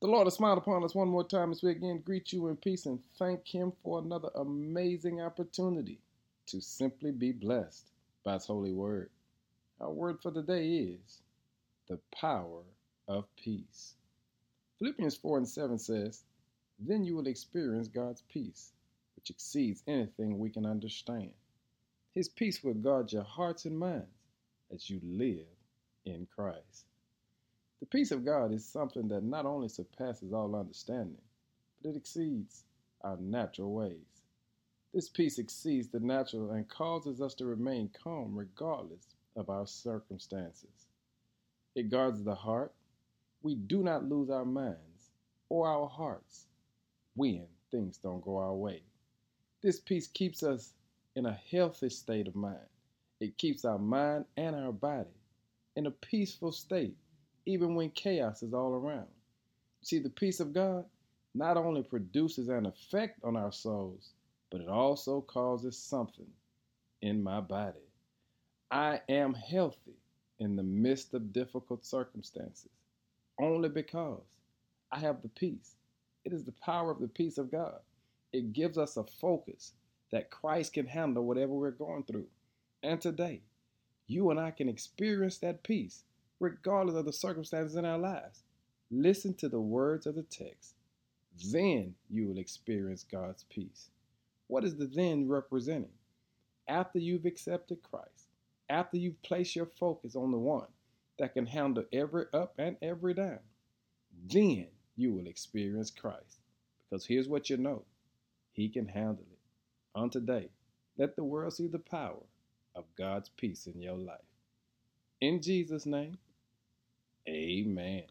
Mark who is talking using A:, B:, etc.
A: The Lord has smiled upon us one more time as we again greet you in peace and thank Him for another amazing opportunity to simply be blessed by His holy word. Our word for the day is the power of peace. Philippians 4 and 7 says, Then you will experience God's peace, which exceeds anything we can understand. His peace will guard your hearts and minds as you live in Christ. The peace of God is something that not only surpasses all understanding, but it exceeds our natural ways. This peace exceeds the natural and causes us to remain calm regardless of our circumstances. It guards the heart. We do not lose our minds or our hearts when things don't go our way. This peace keeps us in a healthy state of mind. It keeps our mind and our body in a peaceful state even when chaos is all around. See, the peace of God not only produces an effect on our souls, but it also causes something in my body. I am healthy in the midst of difficult circumstances only because I have the peace. It is the power of the peace of God. It gives us a focus that Christ can handle whatever we're going through. And today, you and I can experience that peace regardless of the circumstances in our lives. Listen to the words of the text. Then you will experience God's peace. What is the then representing? After you've accepted Christ, after you've placed your focus on the one that can handle every up and every down, then you will experience Christ. Because here's what you know He can handle it. On today, let the world see the power of God's peace in your life. In Jesus' name, Amen